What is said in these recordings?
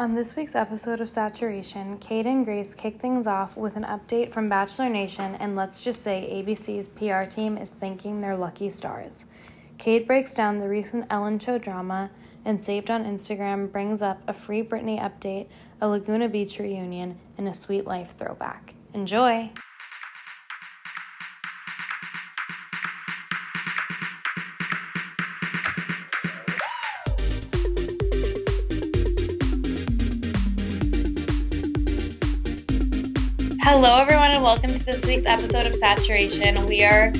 On this week's episode of Saturation, Kate and Grace kick things off with an update from Bachelor Nation, and let's just say ABC's PR team is thanking their lucky stars. Kate breaks down the recent Ellen Show drama, and Saved on Instagram brings up a free Britney update, a Laguna Beach reunion, and a Sweet Life throwback. Enjoy! Hello, everyone, and welcome to this week's episode of Saturation. We are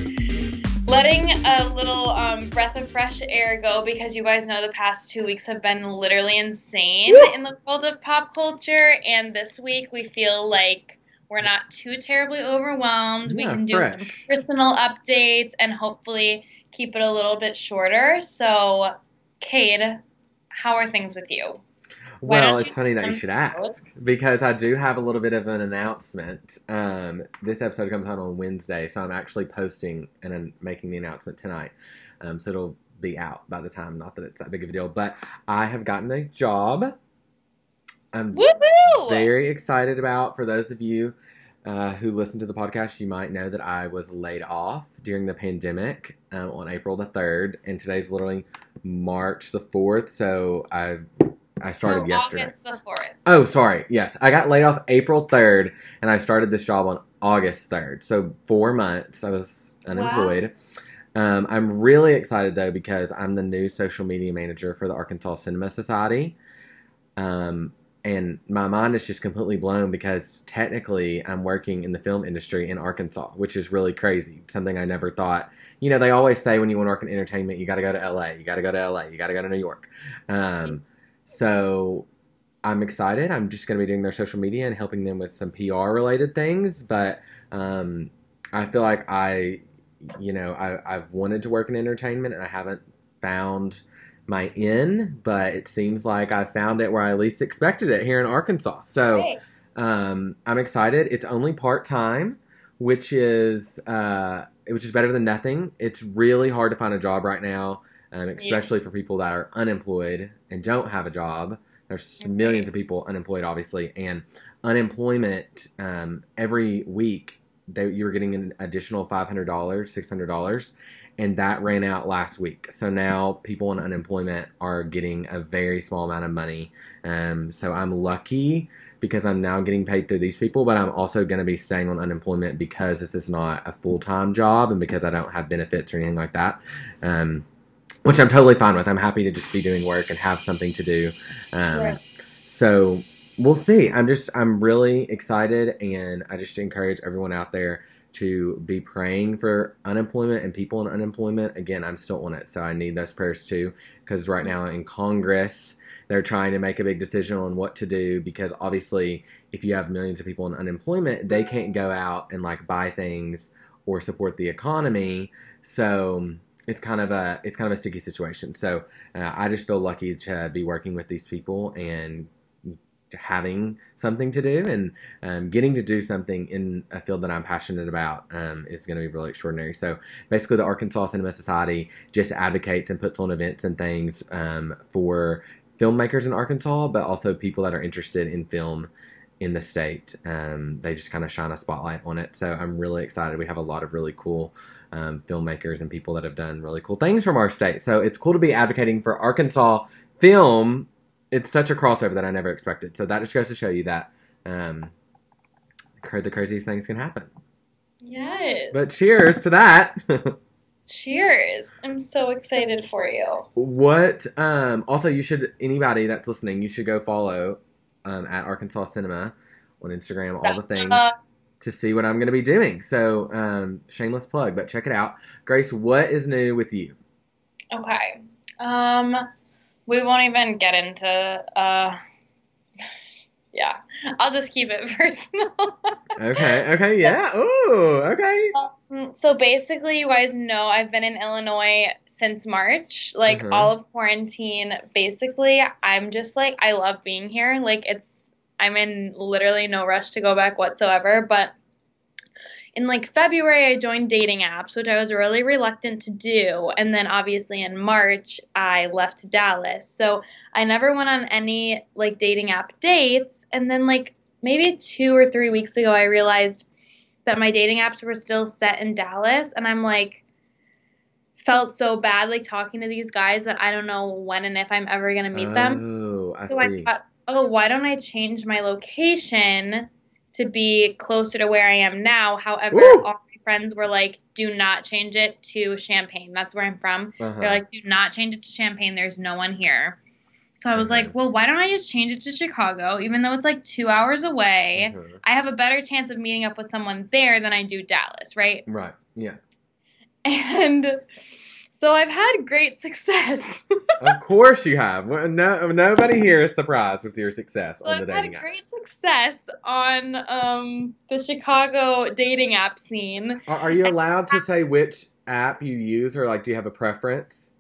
letting a little um, breath of fresh air go because you guys know the past two weeks have been literally insane Woo! in the world of pop culture. And this week we feel like we're not too terribly overwhelmed. Yeah, we can do fresh. some personal updates and hopefully keep it a little bit shorter. So, Kate, how are things with you? Well, it's funny that you should ask because I do have a little bit of an announcement. Um, this episode comes out on Wednesday, so I'm actually posting and making the announcement tonight. Um, so it'll be out by the time. Not that it's that big of a deal, but I have gotten a job. I'm Woo-hoo! very excited about. For those of you uh, who listen to the podcast, you might know that I was laid off during the pandemic um, on April the 3rd, and today's literally March the 4th. So I've I started yesterday. Oh, sorry. Yes, I got laid off April third, and I started this job on August third. So four months I was unemployed. Wow. Um, I'm really excited though because I'm the new social media manager for the Arkansas Cinema Society. Um, and my mind is just completely blown because technically I'm working in the film industry in Arkansas, which is really crazy. Something I never thought. You know, they always say when you want to work in entertainment, you got to go to LA, you got to go to LA, you got to go to New York. Um, so I'm excited. I'm just going to be doing their social media and helping them with some PR related things. But um, I feel like I, you know, I, I've wanted to work in entertainment and I haven't found my in, but it seems like I found it where I least expected it here in Arkansas. So um, I'm excited. It's only part time, which is uh, which is better than nothing. It's really hard to find a job right now um, especially yeah. for people that are unemployed and don't have a job. There's millions of people unemployed, obviously, and unemployment um, every week they, you were getting an additional five hundred dollars, six hundred dollars, and that ran out last week. So now people on unemployment are getting a very small amount of money. Um, so I'm lucky because I'm now getting paid through these people, but I'm also going to be staying on unemployment because this is not a full time job and because I don't have benefits or anything like that. Um, which I'm totally fine with. I'm happy to just be doing work and have something to do. Um. So we'll see. I'm just I'm really excited, and I just encourage everyone out there to be praying for unemployment and people in unemployment. Again, I'm still on it, so I need those prayers too. Because right now in Congress, they're trying to make a big decision on what to do. Because obviously, if you have millions of people in unemployment, they can't go out and like buy things or support the economy. So it's kind of a it's kind of a sticky situation. So uh, I just feel lucky to be working with these people and having something to do and um, getting to do something in a field that I'm passionate about um, is going to be really extraordinary. So basically, the Arkansas Cinema Society just advocates and puts on events and things um, for filmmakers in Arkansas, but also people that are interested in film in the state. Um, they just kind of shine a spotlight on it. So I'm really excited. We have a lot of really cool um, filmmakers and people that have done really cool things from our state. So it's cool to be advocating for Arkansas film. It's such a crossover that I never expected. So that just goes to show you that um, the craziest things can happen. Yes. But cheers to that. cheers. I'm so excited for you. What um also you should anybody that's listening, you should go follow um, at Arkansas Cinema on Instagram, all the things to see what I'm going to be doing. So, um, shameless plug, but check it out. Grace, what is new with you? Okay. Um, we won't even get into, uh, yeah, I'll just keep it personal. okay. Okay. Yeah. Ooh. Okay. Um, so basically, you guys know I've been in Illinois since March, like uh-huh. all of quarantine. Basically, I'm just like I love being here. Like it's I'm in literally no rush to go back whatsoever. But in like February, I joined dating apps, which I was really reluctant to do. And then obviously in March, I left Dallas. So I never went on any like dating app dates. And then, like, maybe two or three weeks ago, I realized that my dating apps were still set in Dallas. And I'm like, felt so bad like talking to these guys that I don't know when and if I'm ever going to meet them. Oh, I So see. I thought, oh, why don't I change my location to be closer to where I am now? However, Woo! all my friends were like, do not change it to Champaign. That's where I'm from. Uh-huh. They're like, do not change it to Champaign. There's no one here. So I was Okay. like, well, why don't I just change it to Chicago, even though it's like two hours away? Mhm. I have a better chance of meeting up with someone there than I do Dallas, right? Right. Yeah. And so I've had great success. of course you have. No, nobody here is surprised with your success So on the dating app. I've had great success on um, the Chicago dating app scene. Are, are you allowed to say which app you use, or like, do you have a preference?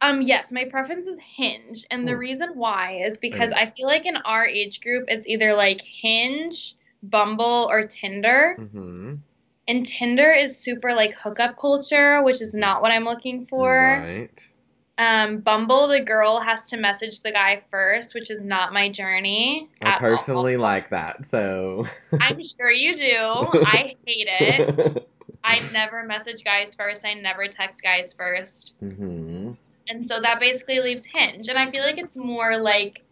Um, yes, my preference is Hinge, and the Hmm. reason why is because. I feel like in our age group, it's either like Hinge, Bumble, or Tinder. Mm-hmm. And Tinder is super like hookup culture, which is not what I'm looking for. Right. Um, Bumble, the girl has to message the guy first, which is not my journey. I personally all. like that, so. I'm sure you do. I hate it. I never message guys first. I never text guys first. mm-hmm. And so that basically leaves Hinge. And I feel like it's more like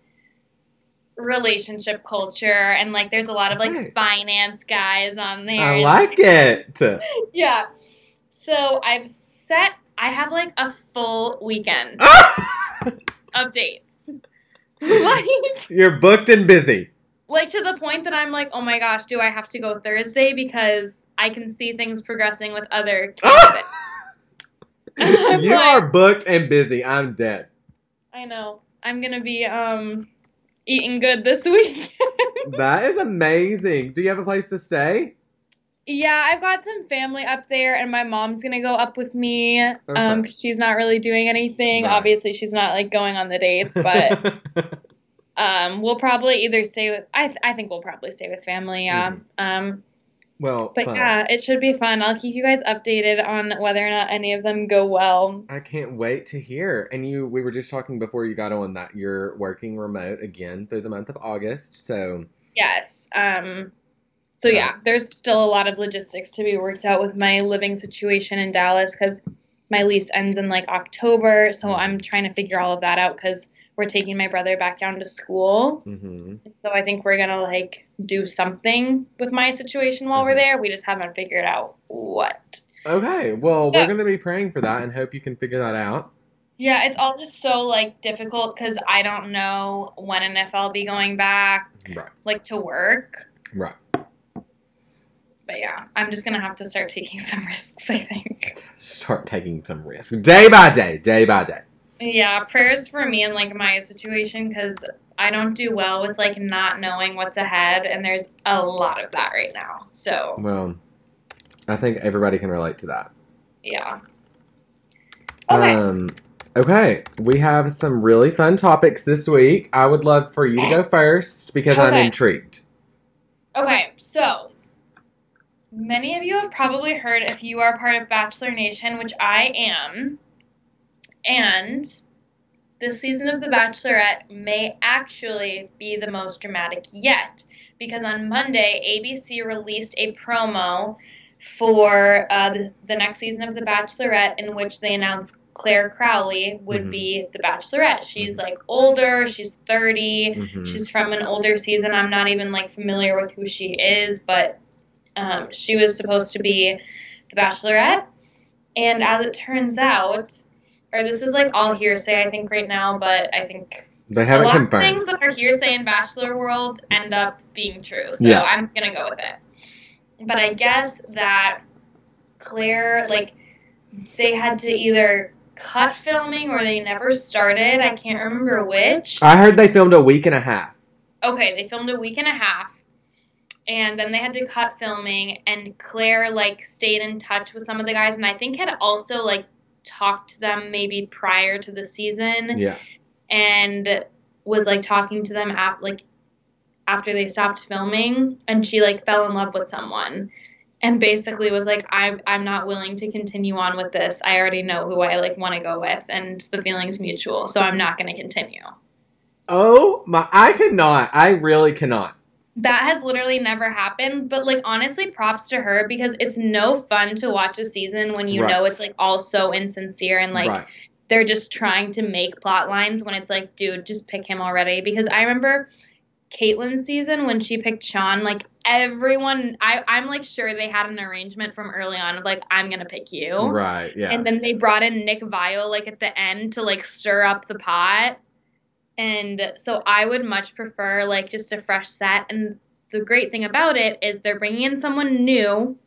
relationship culture and like there's a lot of like Right. finance guys on there. I like it. Yeah. So I've set I have like a full weekend of dates. like You're booked and busy. like to the point that I'm like, "Oh my gosh, do I have to go Thursday because I can see things progressing with other candidates." You like- are booked and busy. I'm dead. I know. I'm going to be um eating good this week. That is amazing. Do you have a place to stay? Yeah, I've got some family up there, and my mom's gonna go up with me. Um, she's not really doing anything. Right. Obviously, she's not like going on the dates, but um, we'll probably either stay with. I th- I think we'll probably stay with family. Yeah. Um, well, but fun. yeah, it should be fun. I'll keep you guys updated on whether or not any of them go well. I can't wait to hear. And you, we were just talking before you got on that you're working remote again through the month of August. So Yes. Um. So yeah, there's still a lot of logistics to be worked out with my living situation in Dallas because my lease ends in like October. So I'm trying to figure all of that out because we're taking my brother back down to school. hmm So I think we're gonna like do something with my situation while we're Mhm. there. We just haven't figured out what. okay. Well, Yeah. we're going to be praying for that and hope you can figure that out. Yeah, it's all just so like difficult because I don't know when and if I'll be going back Right. like to work. Right. But yeah, I'm just gonna have to start taking some risks. I think. Start taking some risks day by day, day by day. Yeah, prayers for me and like my situation because I don't do well with like not knowing what's ahead, and there's a lot of that right now. So Well, I think everybody can relate to that. yeah. Okay. Um, okay, we have some really fun topics this week. I would love for you to go first because I'm intrigued. Okay, so many of you have probably heard if you are part of Bachelor Nation, which I am, and the season of The Bachelorette may actually be the most dramatic yet. Because on Monday, ABC released a promo for uh, the, the next season of The Bachelorette in which they announced Clare Crawley would Mhm. be The Bachelorette. She's like older, she's 30, Mhm. She's from an older season. I'm not even like familiar with who she is, but um, she was supposed to be the Bachelorette. And as it turns out, or this is like all hearsay, I think right now, but I think They a lot of things that are hearsay in Bachelor world end up being true. So Yeah. I'm gonna go with it. But I guess that Clare, like, they had to either cut filming or they never started. I can't remember which. I heard they filmed a week and a half. okay, they filmed a week and a half, and then they had to cut filming. And Clare like stayed in touch with some of the guys, and I think had also like talked to them maybe prior to the season, Yeah. and was like talking to them ap- like after they stopped filming, and she like fell in love with someone. and basically was like I'm I'm not willing to continue on with this. I already know who I like want to go with and the feeling's mutual, so I'm not going to continue. Oh my I cannot. I really cannot. That has literally never happened, but like honestly props to her because it's no fun to watch a season when you Right. know it's like all so insincere and like right. they're just trying to make plot lines when it's like, dude, just pick him already. Because I remember Kaitlyn's season when she picked Shawn, like everyone, I, I'm like sure they had an arrangement from early on of like, I'm gonna pick you. Right. Yeah. And then they brought in Nick Viall like at the end to like stir up the pot. And so I would much prefer like just a fresh set. And the great thing about it is they're bringing in someone new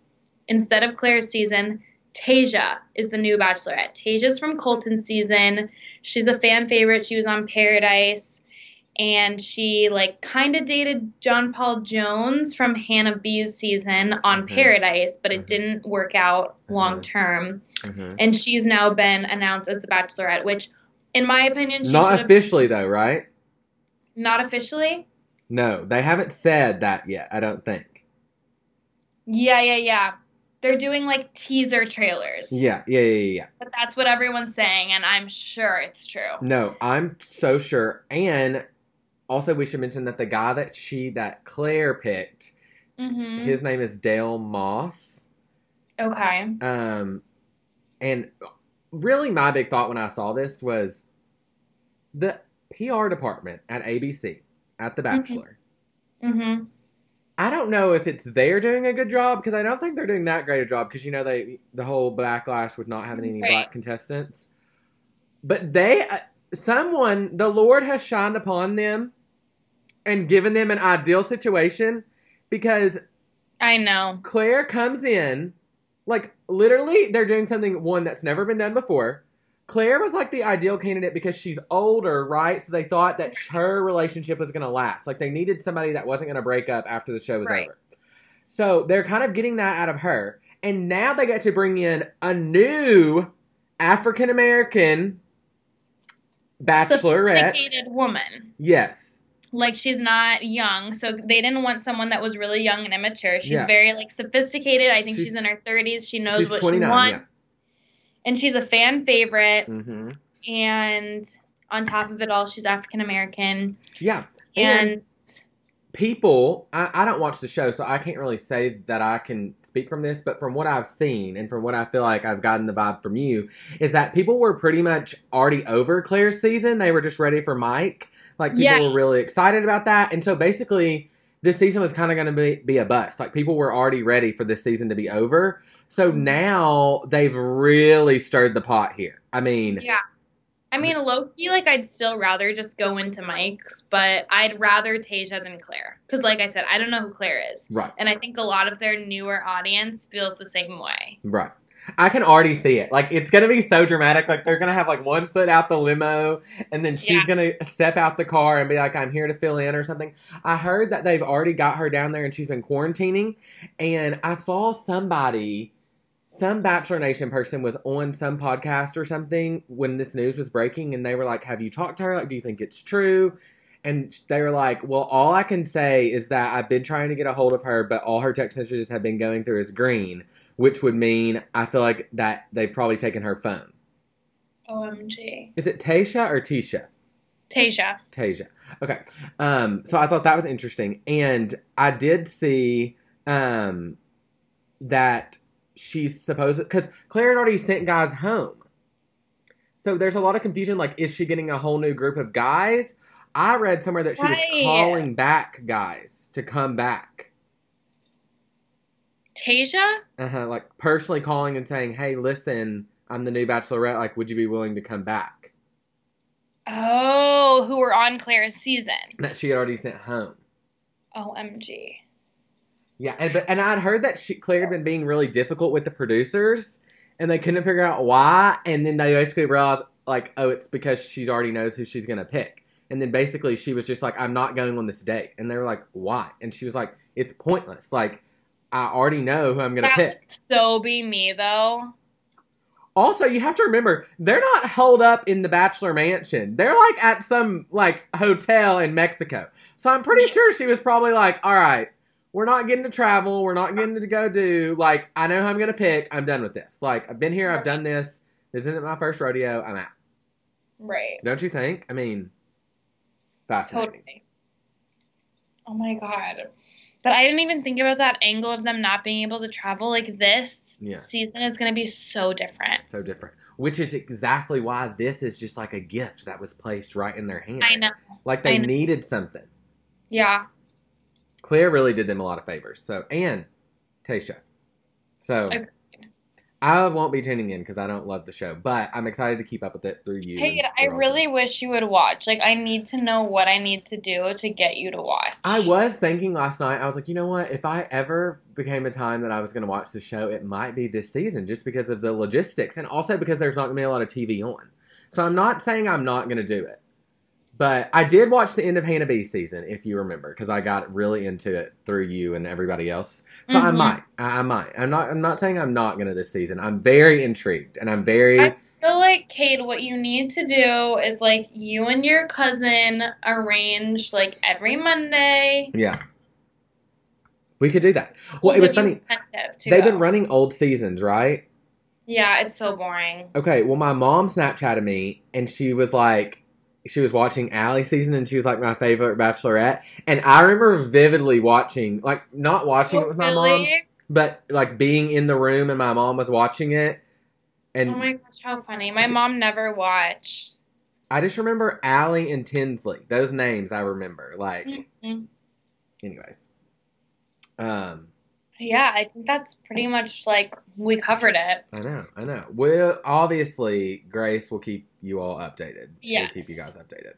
instead of Clare's season. Tayshia is the new bachelorette. Tayshia's from Colton's season. She's a fan favorite. She was on Paradise. And she like kind of dated John Paul Jones from Hannah B's season on Mhm. Paradise, but it Mhm. didn't work out long term Mhm. and she's now been announced as the Bachelorette, which, in my opinion, she Not officially though, right? not officially. No, they haven't said that yet. I don't think. Yeah, yeah, yeah. They're doing like teaser trailers. Yeah. Yeah. Yeah. Yeah. But that's what everyone's saying, and I'm sure it's true. No, I'm so sure. And also, we should mention that the guy that she that Clare picked, hmm his name is Dale Moss. Okay. Um, and really, my big thought when I saw this was the PR department at ABC at The Bachelor. hmm I don't know if it's they're doing a good job because I don't think they're doing that great a job because you know they the whole backlash with not having any Right. black contestants. But they, uh, someone, the Lord has shined upon them and given them an ideal situation because I know. Clare comes in, like literally, they're doing something one that's never been done before. Clare was like the ideal candidate because she's older, right? So they thought that mm-hmm. her relationship was going to last. Like they needed somebody that wasn't going to break up after the show was Right. over. So they're kind of getting that out of her. And now they get to bring in a new African American bachelorette. Sophisticated woman. Yes. Like she's not young, so they didn't want someone that was really young and immature. She's Yeah. very like sophisticated. I think she's, She's- in her 30s. She knows what she wants, Yeah. and she's a fan favorite. hmm and on top of it all, she's African American. Yeah. And, And people, I, I don't watch the show, so I can't really say that I can speak from this, but from what I've seen and from what I feel like I've gotten the vibe from you, is that people were pretty much already over Clare's season. They were just ready for Mike. Like, people Yes. were really excited about that. And so basically, this season was kind of going to be, be a bust. Like, people were already ready for this season to be over. So Mhm. now they've really stirred the pot here. I mean, yeah. I mean, low key, like, I'd still rather just go into Mike's, but I'd rather Tayshia than Clare. Because, like I said, I don't know who Clare is. right. And I think a lot of their newer audience feels the same way. Right. I can already see it. Like it's gonna be so dramatic. Like they're gonna have like one foot out the limo, and then she's Yeah. gonna step out the car and be like, "I'm here to fill in" or something. I heard that they've already got her down there, and she's been quarantining. And I saw somebody, some Bachelor Nation person, was on some podcast or something when this news was breaking, and they were like, "Have you talked to her? Like, do you think it's true?" And they were like, "Well, all I can say is that I've been trying to get a hold of her, but all her text messages have been going through as green." Which would mean I feel like that they've probably taken her phone. OMG. Is it Tasha or Tisha? Tayshia. Tayshia. Okay. Um, so I thought that was interesting. And I did see um, that she's supposed because Claire had already sent guys home. So there's a lot of confusion. Like, is she getting a whole new group of guys? I read somewhere that she was calling back guys to come back. Tayshia? Uh-huh, like personally calling and saying, "Hey, listen, I'm the new bachelorette. Like, would you be willing to come back?" Oh, who were on Clare's season. That she had already sent home. OMG. Yeah, and but and I'd heard that she, Clare had been being really difficult with the producers, and they couldn't figure out why. And then they basically realized, like, oh, it's because she already knows who she's gonna pick. And then basically she was just like, I'm not going on this date. And they were like, why? And she was like, it's pointless. Like, I already know who I'm gonna That pick. so be me, though. Also, you have to remember they're not held up in the Bachelor Mansion. They're like at some like hotel in Mexico. So I'm pretty sure she was probably like, "All right, we're not getting to travel. We're not getting to go do. Like, I know who I'm going to pick. I'm done with this. Like, I've been here. I've done this. This isn't my first rodeo. I'm out. Right. Don't you think? I mean, fascinating. Totally. Oh my god. But I didn't even think about that angle of them not being able to travel. Like this Yeah. season is going to be so different. So different. Which is exactly why this is just like a gift that was placed right in their hand. I know. Like they know. needed something. Yeah. Clare really did them a lot of favors. So and Tasha. So Agreed. I won't be tuning in because I don't love the show, but I'm excited to keep up with it through you. Hey, I really of wish you would watch. Like, I need to know what I need to do to get you to watch. I was thinking last night, I was like, you know what? If I ever became a time that I was going to watch the show, it might be this season just because of the logistics and also because there's not going to be a lot of TV on. So I'm not saying I'm not going to do it. But I did watch the end of Hannah B season, if you remember, because I got really into it through you and everybody else. So I Mhm. might, I, I might. I'm not. I'm not saying I'm not going to this season. I'm very intrigued, and I'm very. I feel like, Kate, what you need to do is like you and your cousin arrange like every Monday. yeah. We could do that. Well, We'll it was funny. They've go. been running old seasons, right? Yeah, it's so boring. Okay, well, my mom Snapchatted me, and she was like, she was watching Ali season, and she was like my favorite Bachelorette, and I remember vividly watching, like not watching it with my mom, but like being in the room, and my mom was watching it, and Oh my gosh, how funny. My mom never watched. I just remember Ali and Tinsley. Those names I remember. Like, Mhm. anyways, um, Yeah, I think that's pretty much like we covered it. I know, I know. Well, obviously, Grace will keep you all updated. We'll keep you guys updated.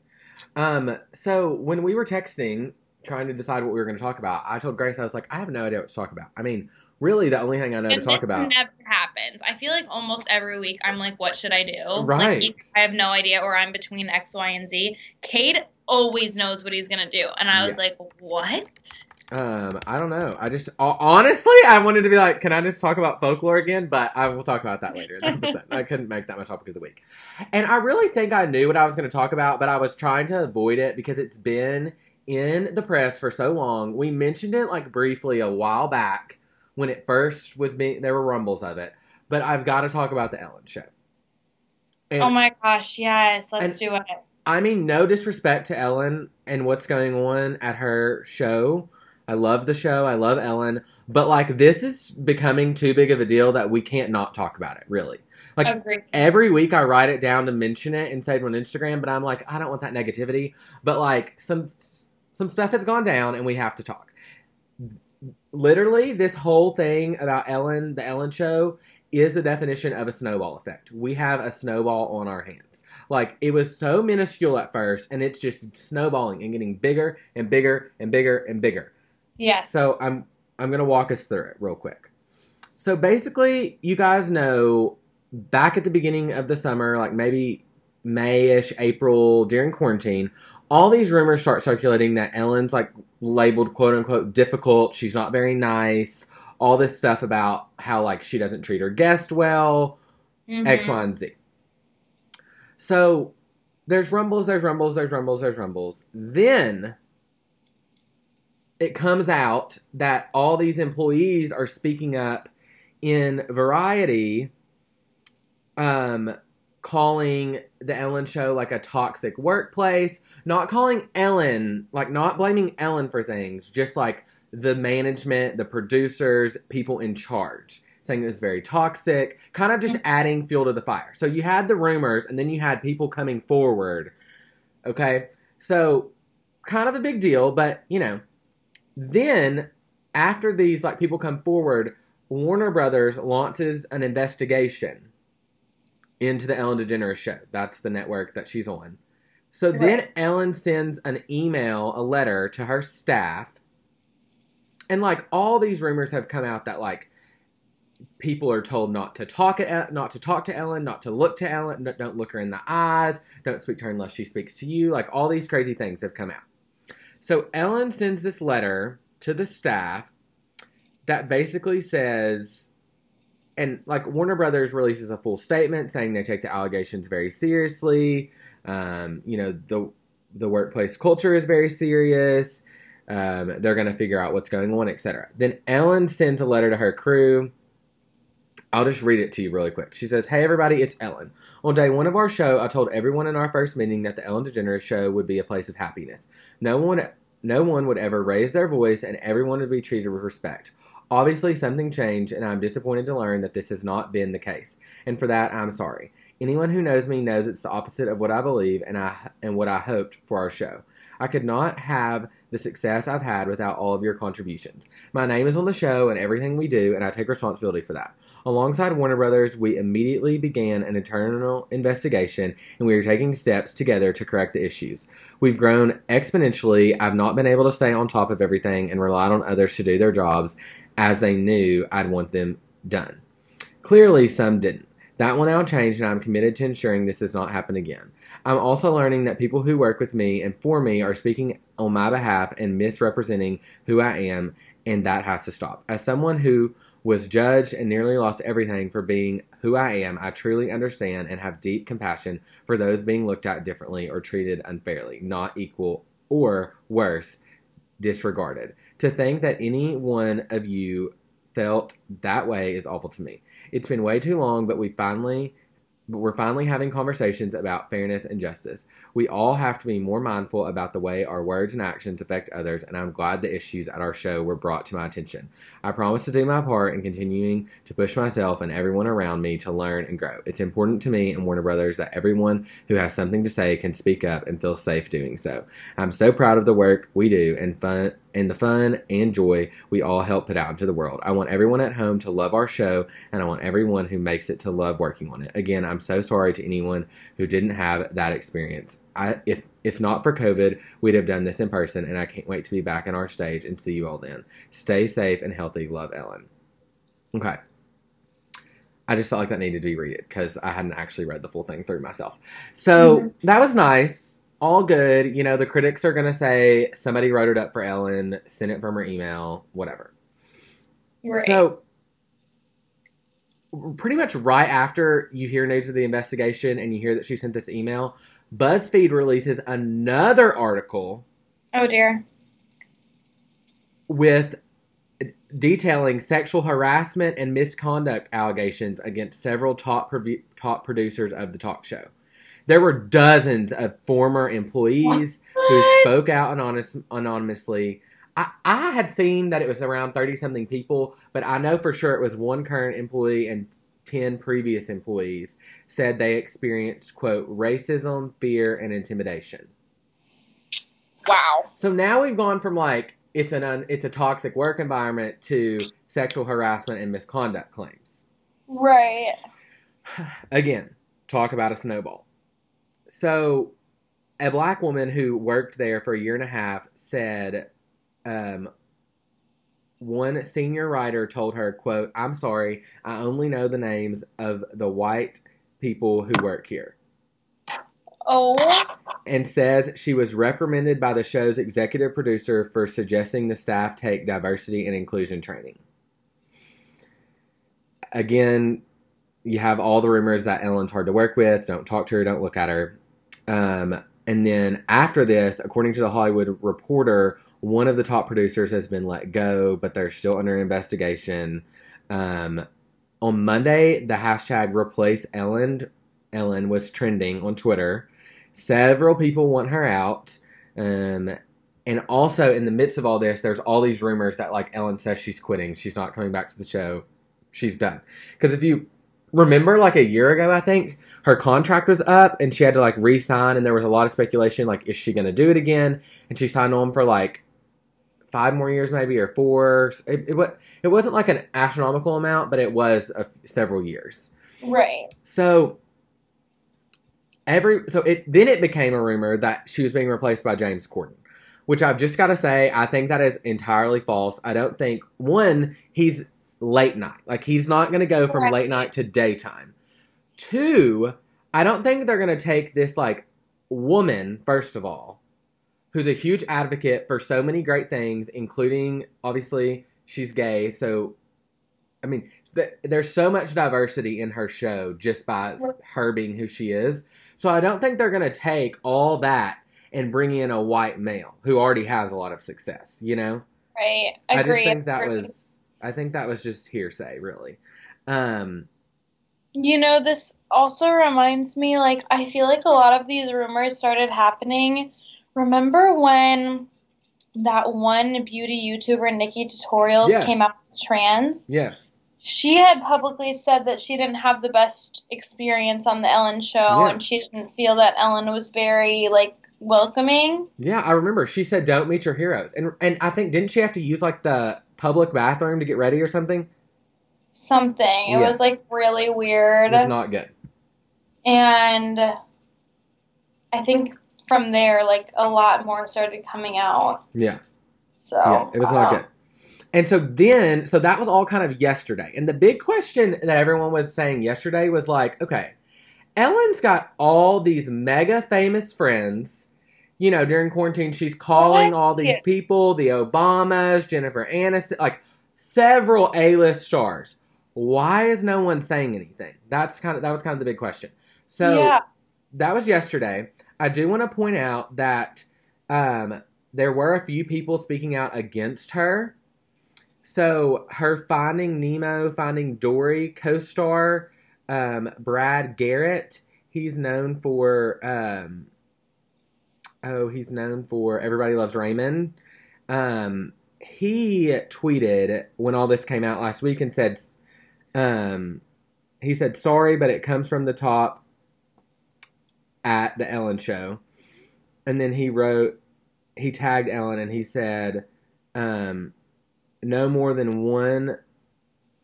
Um, so when we were texting, trying to decide what we were going to talk about, I told Grace I was like, I have no idea what to talk about. I mean, really, the only thing I to talk about. never happens. I feel like almost every week I'm like, what should I do? Right. Like, I have no idea, or I'm between X, Y, and Z. Cade always knows what he's gonna do, and I was Yeah. like, what? Um, I don't know. I just honestly, I wanted to be like, can I just talk about folklore again? But I will talk about that later. in the episode. I couldn't make that my topic of the week, and I really think I knew what I was going to talk about, but I was trying to avoid it because it's been in the press for so long. We mentioned it like briefly a while back when it first was being. There were rumbles of it, but I've got to talk about the Ellen show. And oh my gosh, yes, let's do it. I mean, no disrespect to Ellen and what's going on at her show. I love the show. I love Ellen. But, like, this is becoming too big of a deal that we can't not talk about it, really. Like, Agreed. every week I write it down to mention it and say it on Instagram, but I'm like, I don't want that negativity. But, like, some some stuff has gone down and we have to talk. Literally, this whole thing about Ellen, the Ellen show, is the definition of a snowball effect. We have a snowball on our hands. Like it was so minuscule at first, and it's just snowballing and getting bigger and bigger and bigger and bigger. Yes. So I'm I'm gonna walk us through it real quick. So basically, you guys know back at the beginning of the summer, like maybe Mayish, April, during quarantine, all these rumors start circulating that Ellen's like labeled quote unquote difficult. She's not very nice. All this stuff about how like she doesn't treat her guest well. Mhm. X, Y, and Z. So there's rumbles, there's rumbles, there's rumbles, there's rumbles. Then it comes out that all these employees are speaking up in Variety, um, calling the Ellen show like a toxic workplace, not calling Ellen, like not blaming Ellen for things, just like the management, the producers, people in charge saying it was very toxic, kind of just adding fuel to the fire. So you had the rumors, and then you had people coming forward. Okay, so kind of a big deal, but you know, then after these like people come forward, Warner Brothers launches an investigation into the Ellen DeGeneres show. That's the network that she's on. So then Ellen sends an email, a letter to her staff, and like all these rumors have come out that like people are told not to talk at not to talk to Ellen, not to look to Ellen, don't look her in the eyes, don't speak to her unless she speaks to you. Like all these crazy things have come out. So Ellen sends this letter to the staff that basically says and like Warner Brothers releases a full statement saying they take the allegations very seriously. Um, you know, the the workplace culture is very serious. Um, they're going to figure out what's going on, etc. Then Ellen sends a letter to her crew. I'll just read it to you really quick. She says, Hey everybody, it's Ellen. On day one of our show, I told everyone in our first meeting that the Ellen DeGeneres show would be a place of happiness. No one no one would ever raise their voice and everyone would be treated with respect. Obviously, something changed, and I'm disappointed to learn that this has not been the case. And for that, I'm sorry. Anyone who knows me knows it's the opposite of what I believe and I and what I hoped for our show. I could not have the success I've had without all of your contributions. My name is on the show and everything we do, and I take responsibility for that. Alongside Warner Brothers, we immediately began an internal investigation and we are taking steps together to correct the issues. We've grown exponentially. I've not been able to stay on top of everything and relied on others to do their jobs as they knew I'd want them done. Clearly, some didn't. That will now change, and I'm committed to ensuring this does not happen again. I'm also learning that people who work with me and for me are speaking on my behalf and misrepresenting who I am, and that has to stop. As someone who was judged and nearly lost everything for being who I am, I truly understand and have deep compassion for those being looked at differently or treated unfairly, not equal, or worse, disregarded. To think that any one of you felt that way is awful to me. It's been way too long, but we finally but we're finally having conversations about fairness and justice. We all have to be more mindful about the way our words and actions affect others, and I'm glad the issues at our show were brought to my attention. I promise to do my part in continuing to push myself and everyone around me to learn and grow. It's important to me and Warner Brothers that everyone who has something to say can speak up and feel safe doing so. I'm so proud of the work we do and fun and the fun and joy we all help put out into the world. I want everyone at home to love our show, and I want everyone who makes it to love working on it. Again, I'm so sorry to anyone who didn't have that experience. I, if if not for COVID, we'd have done this in person, and I can't wait to be back in our stage and see you all then. Stay safe and healthy. Love, Ellen. Okay. I just felt like that needed to be read because I hadn't actually read the full thing through myself. So mm-hmm. that was nice all good. You know, the critics are going to say somebody wrote it up for Ellen, sent it from her email, whatever. Right. So, pretty much right after you hear news of the investigation and you hear that she sent this email, BuzzFeed releases another article. Oh, dear. With detailing sexual harassment and misconduct allegations against several top top producers of the talk show. There were dozens of former employees what? who spoke out anonymous, anonymously. I, I had seen that it was around 30 something people, but I know for sure it was one current employee and 10 previous employees said they experienced, quote, racism, fear, and intimidation. Wow. So now we've gone from like, it's an un, it's a toxic work environment to sexual harassment and misconduct claims. Right. Again, talk about a snowball. So, a black woman who worked there for a year and a half said, um, one senior writer told her, quote, I'm sorry, I only know the names of the white people who work here. Oh. And says she was reprimanded by the show's executive producer for suggesting the staff take diversity and inclusion training. Again, you have all the rumors that Ellen's hard to work with. Don't talk to her. Don't look at her. Um, and then after this, according to the Hollywood Reporter, one of the top producers has been let go, but they're still under investigation. Um, on Monday, the hashtag replace Ellen Ellen was trending on Twitter. Several people want her out. Um, and also in the midst of all this, there's all these rumors that like Ellen says she's quitting. She's not coming back to the show. She's done. Because if you remember like a year ago i think her contract was up and she had to like re-sign and there was a lot of speculation like is she going to do it again and she signed on for like five more years maybe or four. It, it, it wasn't like an astronomical amount but it was a, several years. Right. So every so it then it became a rumor that she was being replaced by james corden which i've just got to say i think that is entirely false. I don't think one he's late night. Like he's not going to go from late night to daytime. Two, I don't think they're going to take this like woman first of all, who's a huge advocate for so many great things, including obviously she's gay. So, I mean, th- there's so much diversity in her show just by her being who she is. So I don't think they're going to take all that and bring in a white male who already has a lot of success. You know, Right. I Agree. just think that Agree. was I think that was just hearsay, really. Um, You know, this also reminds me, like, I feel like a lot of these rumors started happening. Remember when that one beauty YouTuber, NikkieTutorials, Yes. came out trans? yes, She had publicly said that she didn't have the best experience on the Ellen show, Yeah. and she didn't feel that Ellen was very, like, welcoming. yeah, I remember. She said, "Don't meet your heroes," and and I think didn't she have to use like the public bathroom to get ready or something? Something. It Yeah. was, like, really weird. It was not good. And I think from there, like, a lot more started coming out. Yeah. So Yeah, it was not good. And so then, so that was all kind of yesterday. And the big question that everyone was saying yesterday was like, okay, Ellen's got all these mega famous friends. You know, during quarantine, she's calling all these Yeah. people, the Obamas, Jennifer Aniston, like several A-list stars. Why is no one saying anything? That's kind of that was kind of the big question. So yeah, that was yesterday. I do want to point out that um, there were a few people speaking out against her. So her Finding Nemo, Finding Dory co-star um, Brad Garrett. He's known for um, oh, he's known for Everybody Loves Raymond. Um, he tweeted when all this came out last week and said, um, he said, "Sorry, but it comes from the top." At the Ellen show. And then he wrote, he tagged Ellen and he said, um, no more than one,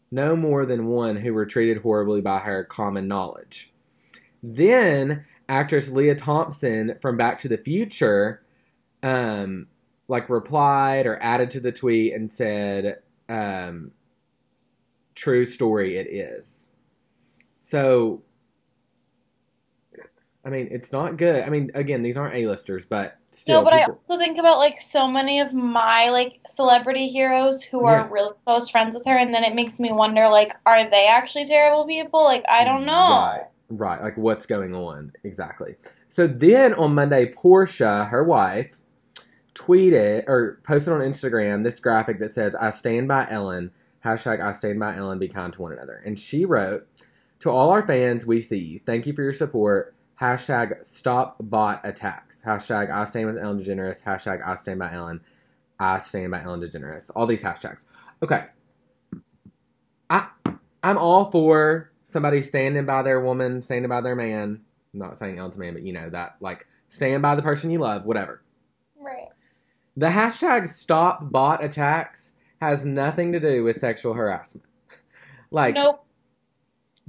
no more than one who were treated horribly by her common knowledge. Then actress Lea Thompson from Back to the Future, um, like replied or added to the tweet and said, um, true story it is. So I mean, it's not good. I mean, again, these aren't A-listers, but still. no, but I also think about like so many of my like celebrity heroes who are Yeah. really close friends with her, and then it makes me wonder, like, are they actually terrible people? Like, I don't know. Right, right. Like, what's going on exactly? So then on Monday, Portia, her wife, tweeted or posted on Instagram this graphic that says, "I stand by Ellen." Hashtag I stand by Ellen. Be kind to one another. And she wrote, "To all our fans, we see you. Thank you for your support." Hashtag stop bot attacks. Hashtag I stand with Ellen DeGeneres. Hashtag I stand by Ellen. I stand by Ellen DeGeneres. All these hashtags. Okay. I I'm all for somebody standing by their woman, standing by their man. I'm not saying Ellen's man, but you know that like stand by the person you love, whatever. Right. The hashtag stop bot attacks has nothing to do with sexual harassment. Like Nope.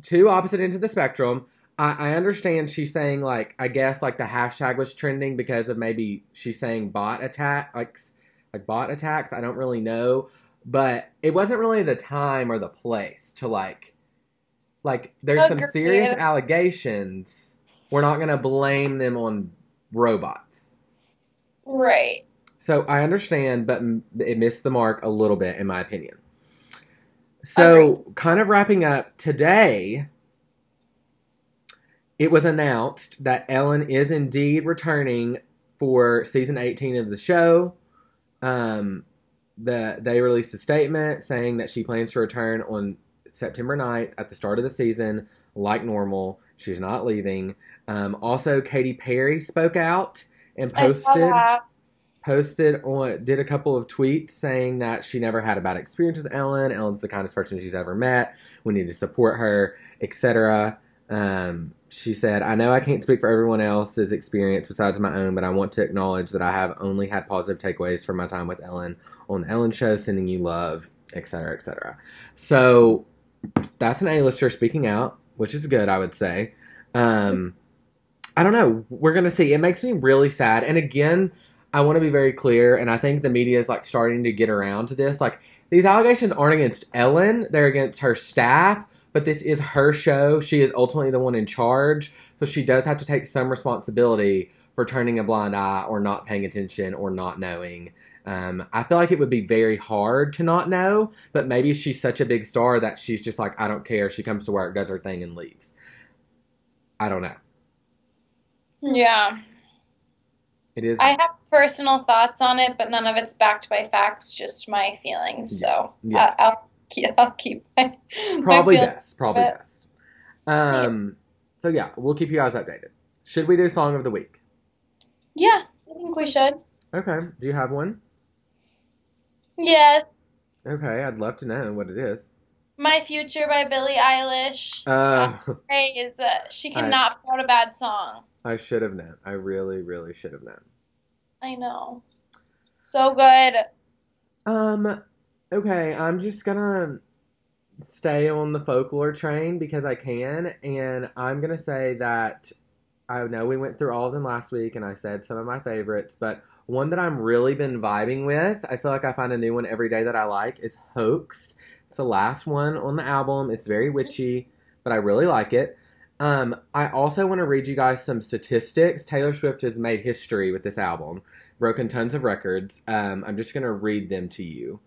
two opposite ends of the spectrum. I, I understand she's saying like I guess like the hashtag was trending because of maybe she's saying bot attack like like bot attacks. I don't really know, but it wasn't really the time or the place to like like there's some serious allegations. We're not gonna blame them on robots. Right. So I understand, but it missed the mark a little bit, in my opinion. So, kind of wrapping up today, it was announced that Ellen is indeed returning for season 18 of the show. Um, the they released a statement saying that she plans to return on September 9th at the start of the season, like normal. She's not leaving. Um, also, Katy Perry spoke out and posted posted on did a couple of tweets saying that she never had a bad experience with Ellen. Ellen's the kindest person she's ever met. We need to support her, etc. Um, she said, "I know I can't speak for everyone else's experience besides my own, but I want to acknowledge that I have only had positive takeaways from my time with Ellen on the Ellen Show. Sending you love, etc., etc." So that's an A-lister speaking out, which is good, I would say. Um, I don't know. We're gonna see. It makes me really sad. And again, I want to be very clear, and I think the media is like starting to get around to this. Like these allegations aren't against Ellen; they're against her staff. But this is her show. She is ultimately the one in charge, so she does have to take some responsibility for turning a blind eye or not paying attention or not knowing. Um, I feel like it would be very hard to not know, but maybe she's such a big star that she's just like, I don't care. She comes to work, does her thing, and leaves. I don't know. Yeah. It is. I have personal thoughts on it, but none of it's backed by facts, just my feelings. So Yeah. uh, I'll, yeah, I'll keep my, my probably feelings. best. Probably but- best. Um. So yeah, we'll keep you guys updated. Should we do song of the week? Yeah, I think we should. Okay. Do you have one? Yes. Okay, I'd love to know what it is. My Future by Billie Eilish. Uh. Uh, she cannot put out a bad song. I should have known. I really, really should have known. I know. So good. Um, okay, I'm just gonna stay on the folklore train because I can, and I'm gonna say that I know we went through all of them last week, and I said some of my favorites, but one that I'm really been vibing with, I feel like I find a new one every day that I like, is Hoax. It's the last one on the album. It's very witchy, but I really like it. Um, I also want to read you guys some statistics. Taylor Swift has made history with this album, broken tons of records. Um, I'm just going to read them to you.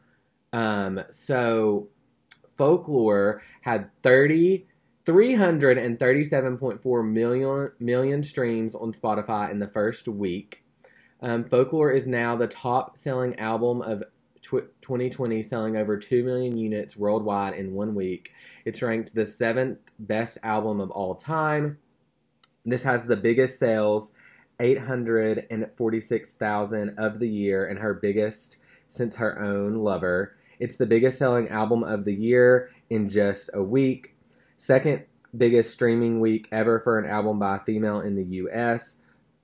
Um, so, Folklore had 30, 337.4 million, million streams on Spotify in the first week. Um, Folklore is now the top selling album of tw- 2020, selling over 2 million units worldwide in one week. It's ranked the seventh best album of all time. This has the biggest sales, 846,000 of the year, and her biggest since her own Lover. It's the biggest selling album of the year in just a week. Second biggest streaming week ever for an album by a female in the US.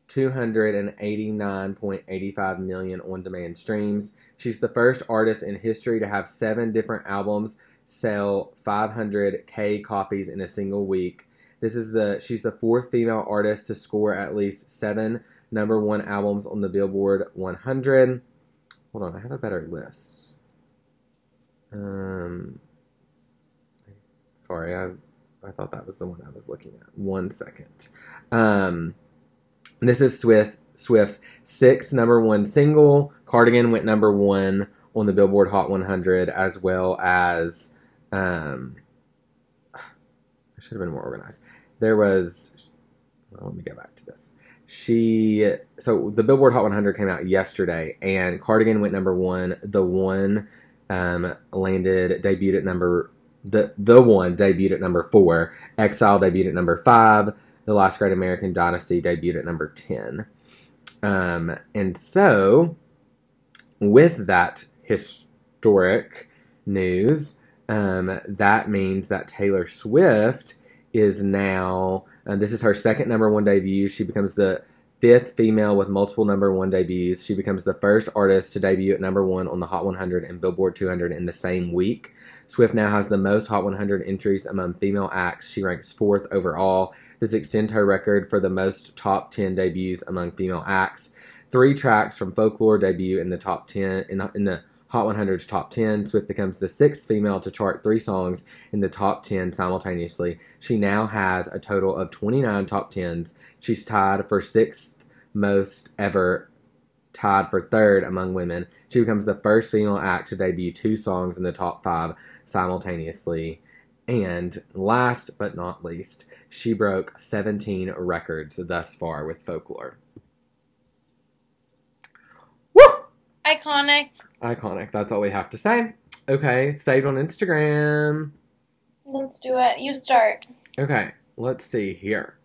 289.85 million on demand streams. She's the first artist in history to have seven different albums sell 500k copies in a single week. This is the she's the fourth female artist to score at least seven number one albums on the Billboard 100. Hold on, I have a better list. Um, sorry, I I thought that was the one I was looking at. One second. Um, this is Swift Swift's sixth number one single. Cardigan went number one on the Billboard Hot 100, as well as um, I should have been more organized. There was. Well, let me go back to this. She so the Billboard Hot 100 came out yesterday, and Cardigan went number one. The one um, landed debuted at number the the one debuted at number four. Exile debuted at number five. The Last Great American Dynasty debuted at number ten. Um, and so, with that historic news, um, that means that Taylor Swift is now. Uh, this is her second number one debut. She becomes the fifth female with multiple number one debuts. She becomes the first artist to debut at number one on the Hot 100 and Billboard 200 in the same week. Swift now has the most Hot 100 entries among female acts. She ranks fourth overall. This extends her record for the most top 10 debuts among female acts. Three tracks from Folklore debut in the top 10 in, in the Hot 100's top 10. Swift becomes the sixth female to chart three songs in the top 10 simultaneously. She now has a total of 29 top 10s. She's tied for sixth most ever, tied for third among women. She becomes the first female act to debut two songs in the top five simultaneously. And last but not least, she broke 17 records thus far with Folklore. Woo! Iconic. Iconic. That's all we have to say. Okay, saved on Instagram. Let's do it. You start. Okay, let's see here.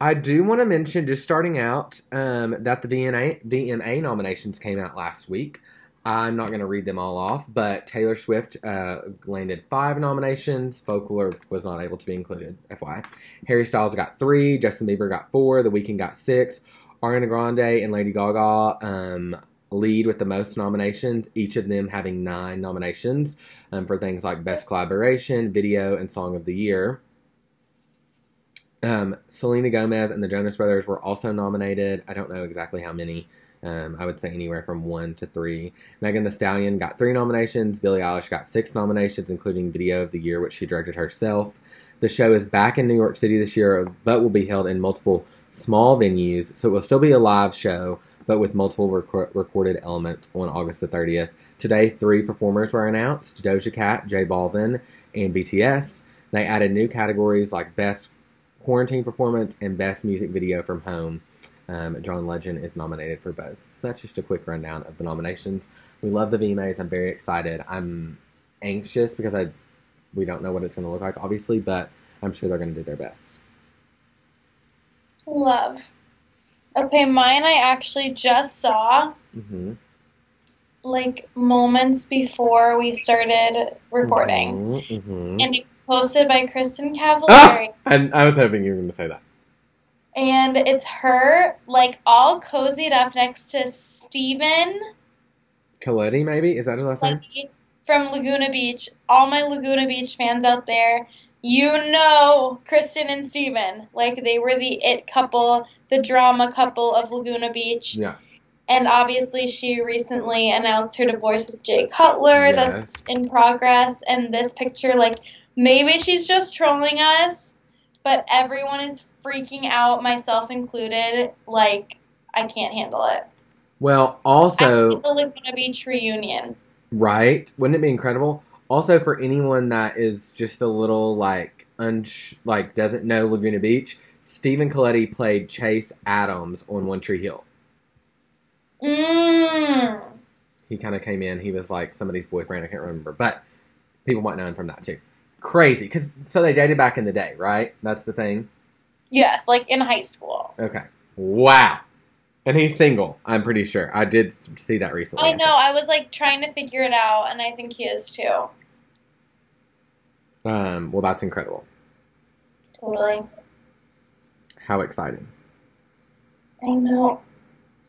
I do want to mention, just starting out, um, that the VNA, VMA nominations came out last week. I'm not going to read them all off, but Taylor Swift uh, landed five nominations. Folklore was not able to be included, FYI. Harry Styles got three. Justin Bieber got four. The Weeknd got six. Ariana Grande and Lady Gaga um, lead with the most nominations, each of them having nine nominations um, for things like Best Collaboration, Video, and Song of the Year. Um, Selena Gomez and the Jonas Brothers were also nominated. I don't know exactly how many. Um, I would say anywhere from one to three. Megan Thee Stallion got three nominations. Billie Eilish got six nominations, including Video of the Year, which she directed herself. The show is back in New York City this year, but will be held in multiple small venues, so it will still be a live show, but with multiple rec- recorded elements on August the 30th. Today, three performers were announced Doja Cat, J Balvin, and BTS. They added new categories like Best Quarantine Performance and Best Music Video from Home. Um, John Legend is nominated for both. So that's just a quick rundown of the nominations. We love the VMAs. I'm very excited. I'm anxious because I we don't know what it's going to look like, obviously, but I'm sure they're going to do their best. Love. Okay, mine I actually just saw hmm like moments before we started recording. hmm And it's posted by Kristen Ah! Cavallari. And I was hoping you were going to say that. And it's her like all cozied up next to Stephen Colletti, maybe? Is that his last name? from Laguna Beach. All my Laguna Beach fans out there, you know Kristen and Stephen. Like they were the it couple, the drama couple of Laguna Beach. Yeah. And obviously, she recently announced her divorce with Jay Cutler. That's in progress. And this picture, like, maybe she's just trolling us, but everyone is freaking out, myself included. Like, I can't handle it. Well, also, the Laguna Beach reunion. right? Wouldn't it be incredible? Also, for anyone that is just a little like unsh- like doesn't know Laguna Beach, Stephen Colletti played Chase Adams on One Tree Hill. Mmm. He kind of came in. He was like somebody's boyfriend. I can't remember, but people might know him from that too. Crazy, because so they dated back in the day, right? That's the thing. Yes, like in high school. Okay. Wow. And he's single. I'm pretty sure. I did see that recently. I know. I was like trying to figure it out, and I think he is too. Um. Well, that's incredible. Totally. How exciting. I know.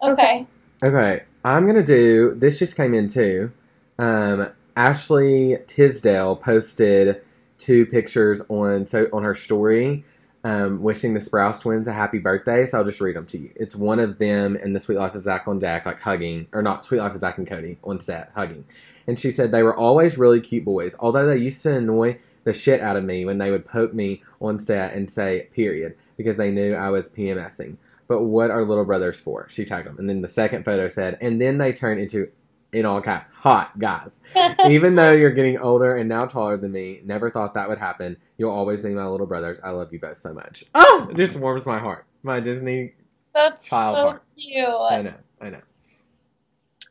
Okay. Okay, I'm gonna do this. Just came in too. Um, Ashley Tisdale posted two pictures on so on her story, um, wishing the Sprouse twins a happy birthday. So I'll just read them to you. It's one of them and the Suite Life of Zack on deck, like hugging, or not Suite Life of Zack and Cody on set, hugging. And she said they were always really cute boys, although they used to annoy the shit out of me when they would poke me on set and say period because they knew I was PMSing but what are little brothers for? She tagged them. And then the second photo said, and then they turn into, in all caps, hot guys. Even though you're getting older and now taller than me, never thought that would happen. You'll always be my little brothers. I love you both so much. Oh, it just warms my heart. My Disney. That's Child so heart. cute. I know, I know.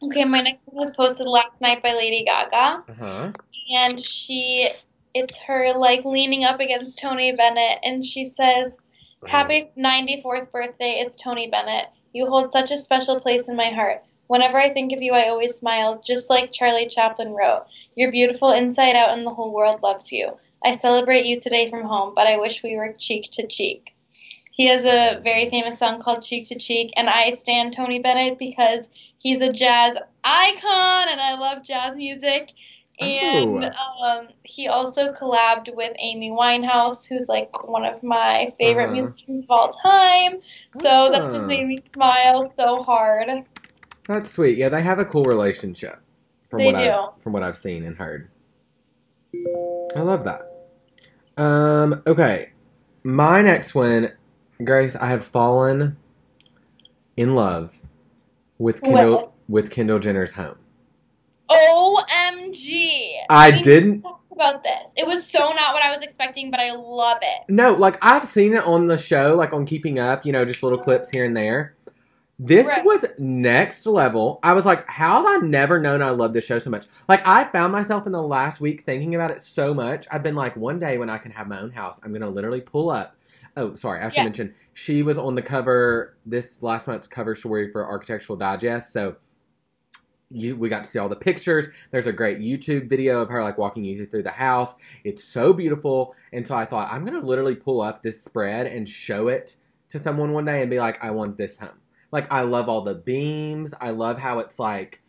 Okay, my next one was posted last night by Lady Gaga, Uh huh. and she, it's her like leaning up against Tony Bennett, and she says, Uh-huh. "Happy 94th birthday, it's Tony Bennett. You hold such a special place in my heart. Whenever I think of you, I always smile, just like Charlie Chaplin wrote. You're beautiful inside out, and the whole world loves you. I celebrate you today from home, but I wish we were cheek to cheek." He has a very famous song called Cheek to Cheek, and I stand Tony Bennett because he's a jazz icon, and I love jazz music. And um, he also collabed with Amy Winehouse, who's like one of my favorite Uh-huh. musicians of all time. So that just Ah. made me smile so hard. That's sweet. Yeah, they have a cool relationship. From They what do. I've, from what I've seen and heard. I love that. Um. Okay. My next one, Grace. I have fallen in love with Kendall What? with Kendall Jenner's home. OMG! I We didn't. about this. It was so not what I was expecting, but I love it. No, like I've seen it on the show, like on Keeping Up. You know, just little clips here and there. This Right. was next level. I was like, how have I never known I love this show so much? Like, I found myself in the last week thinking about it so much. I've been like, one day when I can have my own house, I'm going to literally pull up. Oh, sorry, I should Yeah. mention she was on the cover, this last month's cover story for Architectural Digest. So, you, we got to see all the pictures. There's a great YouTube video of her like walking you through the house. It's so beautiful. And so I thought, I'm going to literally pull up this spread and show it to someone one day and be like, I want this home. Like, I love all the beams. I love how it's like,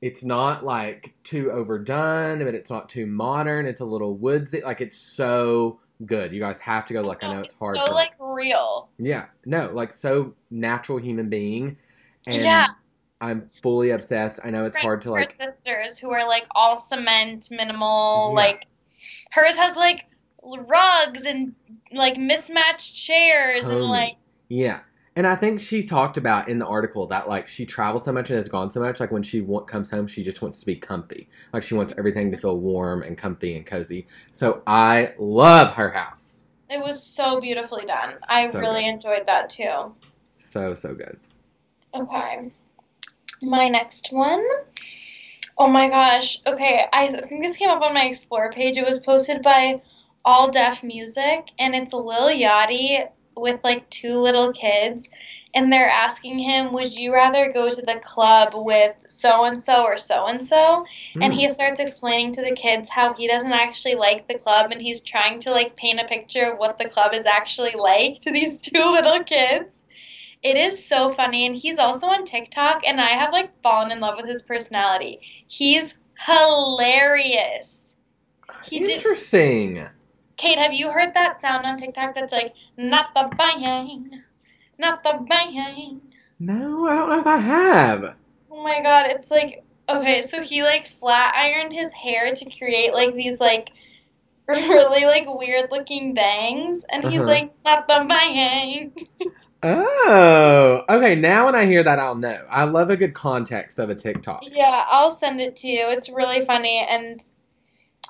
it's not like too overdone, but it's not too modern. It's a little woodsy. Like, it's so good. You guys have to go look. I know it's hard So like real. yeah, no, like so natural human being. And Yeah. I'm fully obsessed. I know it's hard to Her like sisters who are like all cement, minimal. Yeah. Like hers has like rugs and like mismatched chairs and like Yeah. And I think she talked about in the article that like she travels so much and has gone so much. Like when she wa- comes home, she just wants to be comfy. Like she wants everything to feel warm and comfy and cozy. So I love her house. it was so beautifully done. I So really good. enjoyed that too. So so good. Okay. My next one. Oh my gosh. Okay, I think this came up on my Explore page. It was posted by All Def Music, and it's Lil Yachty with like two little kids, and they're asking him, "Would you rather go to the club with so and so or so and so?" And Hmm. he starts explaining to the kids how he doesn't actually like the club, and he's trying to like paint a picture of what the club is actually like to these two little kids. It is so funny, and he's also on TikTok, and I have like fallen in love with his personality. He's hilarious. He did. Interesting. Kate, have you heard that sound on TikTok that's like not the bang, not the bang? No, I don't know if I have. Oh my god, it's like okay, so he like flat ironed his hair to create like these like really like weird looking bangs, and he's Uh-huh. like not the bang. Oh, okay. Now when I hear that, I'll know. I love a good context of a TikTok. Yeah, I'll send it to you. It's really funny, and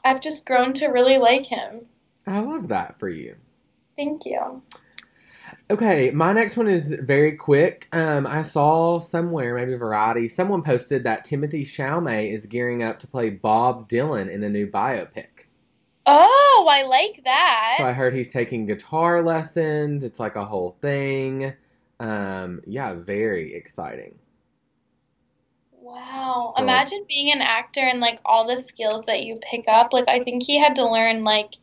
I've just grown to really like him. I love that for you. Thank you. Okay, my next one is very quick. Um, I saw somewhere, maybe Variety, someone posted that Timothée Chalamet is gearing up to play Bob Dylan in a new biopic. Oh, I like that. So I heard he's taking guitar lessons. It's like a whole thing. Um, yeah, very exciting. Wow. So- Imagine being an actor and like all the skills that you pick up. Like I think he had to learn like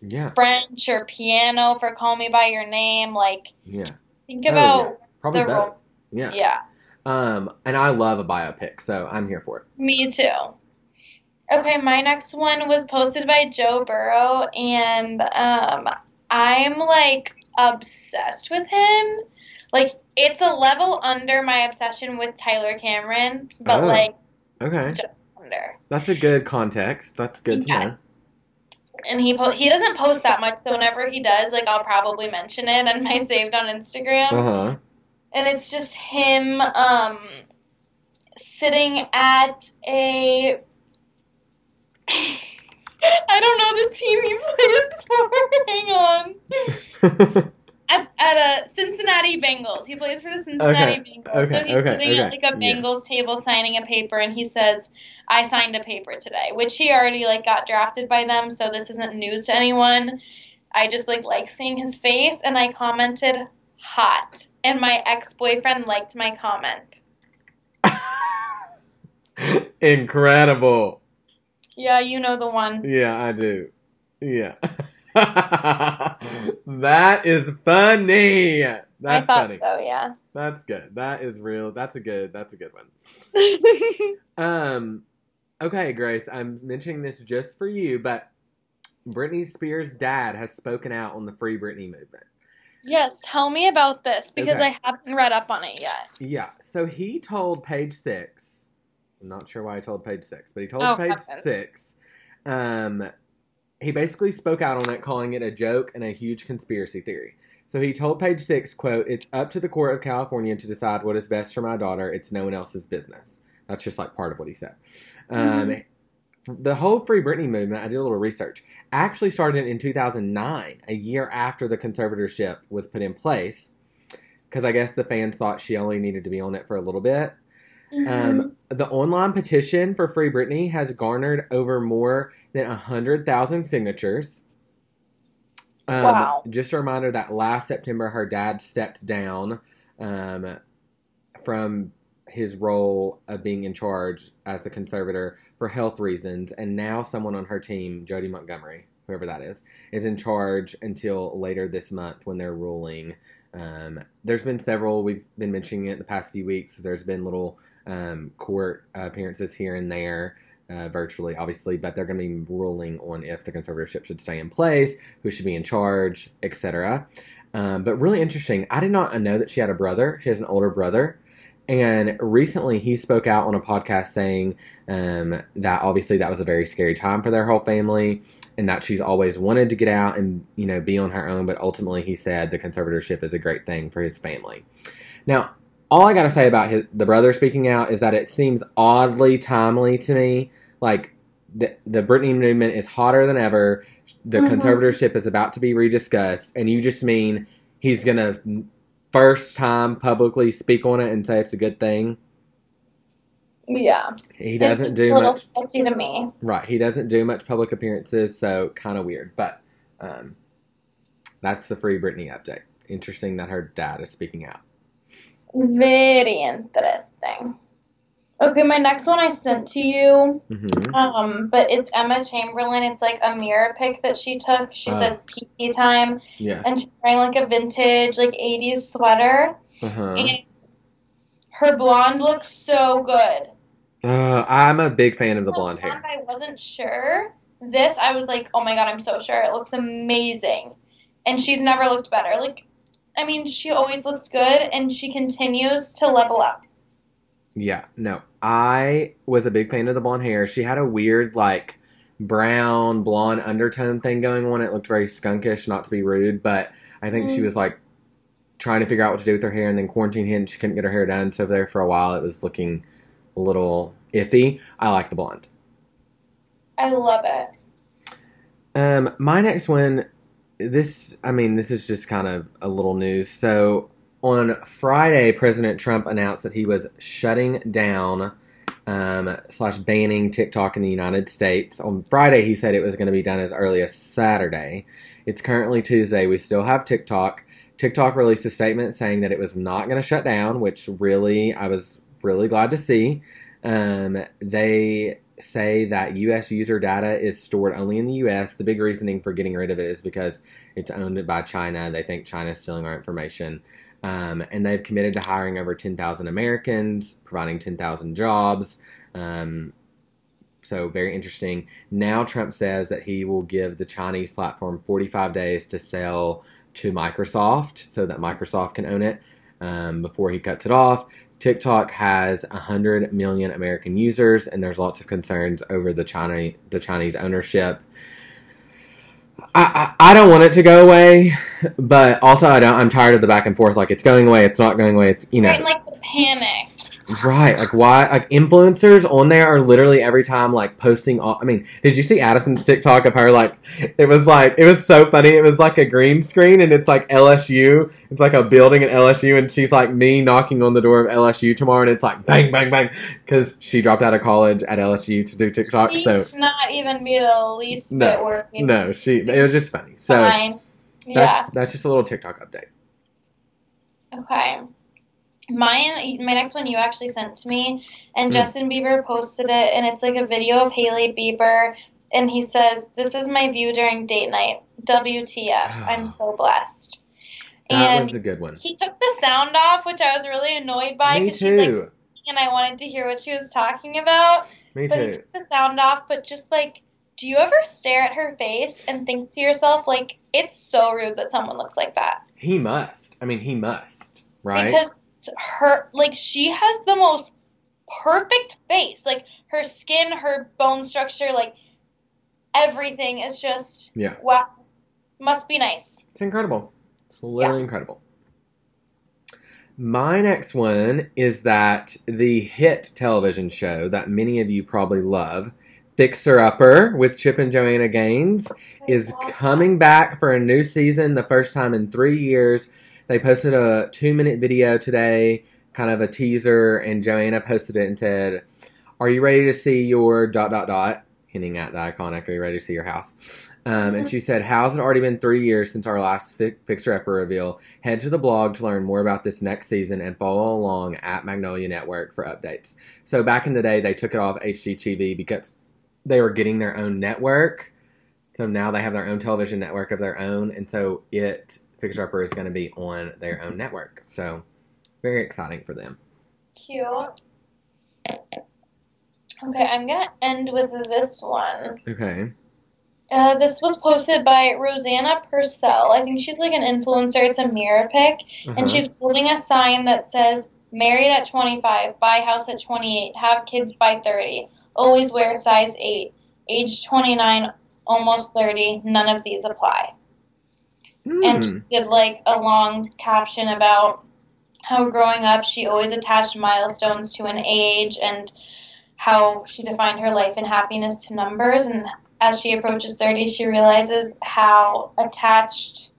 Yeah, French or piano for Call Me by Your Name. Like yeah, think Oh, about probably the both. role. Yeah. Yeah. Um, and I love a biopic, so I'm here for it. Me too. Okay, my next one was posted by Joe Burrow and um I'm like obsessed with him. Like it's a level under my obsession with Tyler Cameron, but Oh. like Okay, under. that's a good context. That's good to Yeah. know. and he po- he doesn't post that much, so whenever he does, like I'll probably mention it on my saved on Instagram, Uh huh. and it's just him um sitting at a I don't know the team he plays for. Hang on. At, at a Cincinnati Bengals. He plays for the Cincinnati Okay, Bengals. okay, so he's okay, sitting at like a yes. Bengals table signing a paper and he says, I signed a paper today, which he already like got drafted by them, so this isn't news to anyone. I just like like seeing his face and I commented hot. And my ex boyfriend liked my comment. Incredible. Yeah, you know the one. Yeah, I do. Yeah. that is funny. That's I thought funny. so, yeah. That's good. That is real. That's a good. That's a good one. Um, okay, Grace. I'm mentioning this just for you, but Britney Spears' dad has spoken out on the Free Britney movement. yes, tell me about this because Okay. I haven't read up on it yet. Yeah. So he told Page Six. I'm not sure why he told Page Six, but he told Oh, Page. Six. Um, he basically spoke out on it, calling it a joke and a huge conspiracy theory. So he told Page Six, "quote It's up to the court of California to decide what is best for my daughter. It's no one else's business." That's just like part of what he said. Um, the whole Free Britney movement, I did a little research, actually started in 2009, a year after the conservatorship was put in place, because I guess the fans thought she only needed to be on it for a little bit. Mhm. Um, the online petition for Free Britney has garnered over more than 100,000 signatures. Um, Wow. Just a reminder that last September, her dad stepped down um, from his role of being in charge as the conservator for health reasons, and now someone on her team, Jodi Montgomery, whoever that is, is in charge until later this month when they're ruling. Um, there's been several, we've been mentioning it the past few weeks. There's been little um, court appearances here and there, uh, virtually, obviously, but they're going to be ruling on if the conservatorship should stay in place, who should be in charge, etc. Um, but really interesting. I did not know that she had a brother. She has an older brother. And recently, he spoke out on a podcast saying um, that obviously that was a very scary time for their whole family, and that she's always wanted to get out and you know be on her own. But ultimately, he said the conservatorship is a great thing for his family. Now, all I got to say about his, the brother speaking out is that it seems oddly timely to me. Like the the Britney movement is hotter than ever. The Mhm. conservatorship is about to be rediscussed, and you just mean he's gonna first time publicly speak on it and say it's a good thing. Yeah. He doesn't It's do a little much. to me. Right. He doesn't do much public appearances, so kind of weird. But um, that's the free Britney update. Interesting that her dad is speaking out. Very interesting. Okay, my next one I sent to you. hmm Um, but it's Emma Chamberlain. It's like a mirror pic that she took. She Oh. said "pee time," Yes. and she's wearing like a vintage like '80s sweater. Uh-huh. And her blonde looks so good. Uh, I'm a big fan of the blonde hair. I wasn't sure. This, I was like, oh my god, I'm so sure. It looks amazing. And she's never looked better. Like, I mean, she always looks good, and she continues to level up. Yeah, no. I was a big fan of the blonde hair. She had a weird, like, brown, blonde undertone thing going on. It looked very skunkish, not to be rude, but I think she Mm. was, like, trying to figure out what to do with her hair, and then quarantine hit, and she couldn't get her hair done. So, there for a while, it was looking a little iffy. I like the blonde. I love it. Um, my next one, this, I mean, this is just kind of a little news. So on Friday, President Trump announced that he was shutting down um, slash banning TikTok in the United States. On Friday, he said it was going to be done as early as Saturday. It's currently Tuesday. We still have TikTok. TikTok released a statement saying that it was not going to shut down, which really, I was really glad to see. Um, they say that U.S. user data is stored only in the U.S. The big reasoning for getting rid of it is because it's owned by China. They think China's stealing our information. Um, and they've committed to hiring over 10,000 Americans, providing 10,000 jobs. Um, so, very interesting. Now, Trump says that he will give the Chinese platform 45 days to sell to Microsoft so that Microsoft can own it um, before he cuts it off. TikTok has 100 million American users, and there's lots of concerns over the China the Chinese ownership. I, I, I don't want it to go away, but also I don't. I'm tired of the back and forth. Like it's going away, it's not going away. It's you know like the panic. Right, like why? Like influencers on there are literally every time like posting. All, I mean, did you see Addison's TikTok of her? Like, it was like it was so funny. It was like a green screen, and it's like LSU. It's like a building at LSU, and she's like me knocking on the door of LSU tomorrow, and it's like bang, bang, bang, because she dropped out of college at LSU to do TikTok. She So not even be the least No, bit working. no, she. It was just funny. So Fine. that's Yeah. that's just a little TikTok update. Okay. Mine, my next one you actually sent to me, and Mm. Justin Bieber posted it, and it's like a video of Hailey Bieber, and he says, "This is my view during date night. WTF? I'm so blessed." That and was a good one. he took the sound off, which I was really annoyed by Me because she's like, and I wanted to hear what she was talking about. Me But he took the sound off, but just like, do you ever stare at her face and think to yourself, like, it's so rude that someone looks like that? He must. I mean, he must. Right. Because her, like, she has the most perfect face. Like, her skin, her bone structure, like, everything is just, Yeah. wow. Must be nice. It's incredible. It's literally incredible. My next one is that the hit television show that many of you probably love, Fixer Upper with Chip and Joanna Gaines, is coming back for a new season the first time in three years. They posted a two minute video today, kind of a teaser, and Joanna posted it and said, Are you ready to see your dot dot dot? Hinting at the iconic, Are you ready to see your house? Um, and she said, How's it already been three years since our last fi- Fixer Upper reveal? Head to the blog to learn more about this next season and follow along at Magnolia Network for updates. So back in the day, they took it off HGTV because they were getting their own network. So now they have their own television network of their own, and so it Fixer is going to be on their own network. So very exciting for them. Cute. Okay, I'm gonna end with this one. Okay. Uh, this was posted by Rosanna Purcell. I think she's like an influencer. It's a mirror pic, Uh-huh. and she's holding a sign that says "Married at 25, buy house at 28, have kids by 30, always wear size 8, age 29, almost 30. None of these apply." And she Mm. did like a long caption about how growing up she always attached milestones to an age and how she defined her life and happiness to numbers and as she approaches 30 she realizes how attached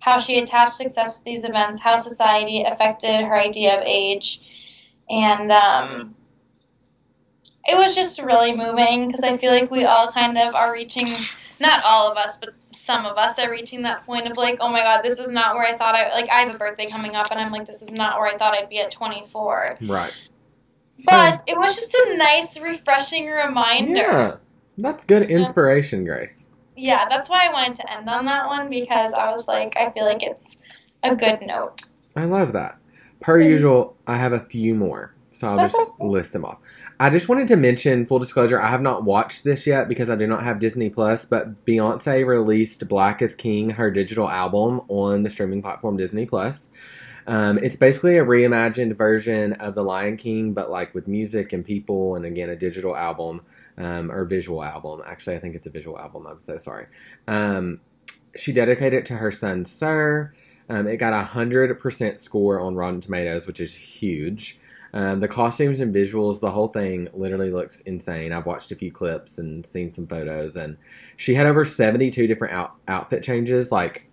how she attached success to these events, how society affected her idea of age, and um, it was just really moving because I feel like we all kind of are reaching, not all of us, but some of us are reaching that point of like, oh my god, this is not where I thought I like. I have a birthday coming up, and I'm like, this is not where I thought I'd be at 24. Right. But it was just a nice, refreshing reminder. Yeah, that's good inspiration, Grace. Yeah, that's why I wanted to end on that one because I was like, I feel like it's a good note. I love that. Per usual, I have a few more, so I'll just list them off. I just wanted to mention, full disclosure, I have not watched this yet because I do not have Disney Plus, but Beyonce released Black is King, her digital album, on the streaming platform Disney Plus. Um, it's basically a reimagined version of The Lion King, but like with music and people, and again, a digital album um, or visual album. Actually, I think it's a visual album. I'm so sorry. Um, she dedicated it to her son, Sir. Um, it got a 100% score on Rotten Tomatoes, which is huge. Um, the costumes and visuals, the whole thing literally looks insane. I've watched a few clips and seen some photos, and she had over 72 different out- outfit changes, like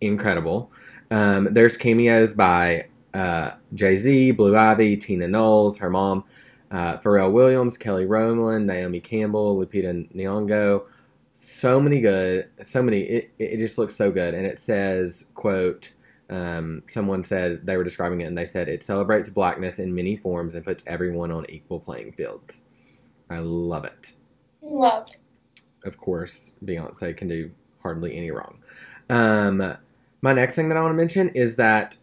incredible. Um, there's cameos by uh, Jay Z, Blue Ivy, Tina Knowles, her mom, uh, Pharrell Williams, Kelly Rowland, Naomi Campbell, Lupita Nyong'o. So many good, so many. It, it just looks so good, and it says, "quote." Um, someone said they were describing it, and they said it celebrates blackness in many forms and puts everyone on equal playing fields. I love it. Love. Of course, Beyonce can do hardly any wrong. Um, my next thing that I want to mention is that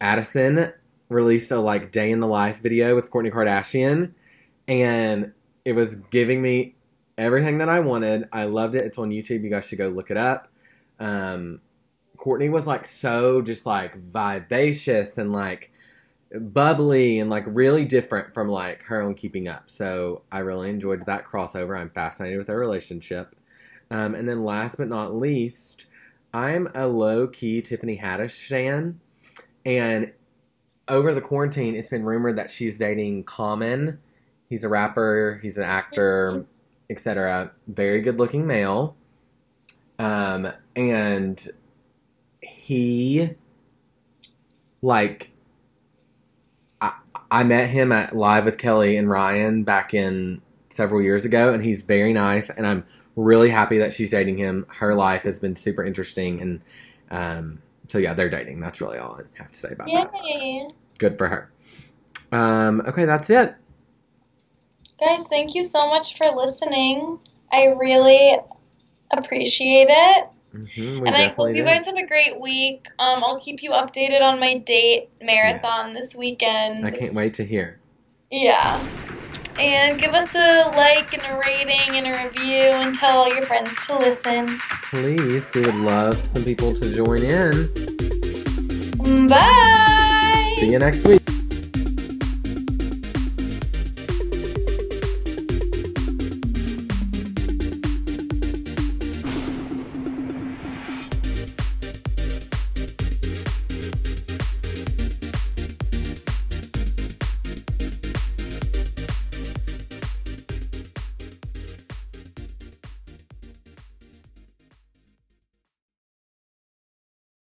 Addison released a like day in the life video with Kourtney Kardashian, and it was giving me everything that I wanted. I loved it. It's on YouTube. You guys should go look it up. Um, Kourtney was like so just like vivacious and like bubbly and like really different from like her own keeping up. So I really enjoyed that crossover. I'm fascinated with their relationship. Um, and then last but not least, I'm a low key Tiffany Haddish fan. And over the quarantine, it's been rumored that she's dating Common. He's a rapper, he's an actor, etc. Very good looking male. Um, and he, like, I, I met him at Live with Kelly and Ryan back in several years ago, and he's very nice, and I'm really happy that she's dating him. Her life has been super interesting, and um, so yeah, they're dating. That's really all I have to say about that. Good for her. Um, okay, that's it. Guys, thank you so much for listening. I really appreciate it. Hmm we and I hope you do. guys have a great week. Um, I'll keep you updated on my date marathon this weekend. I can't wait to hear. Yeah. And give us a like and a rating and a review and tell all your friends to listen. Please, we would love some people to join in. Bye! See you next week.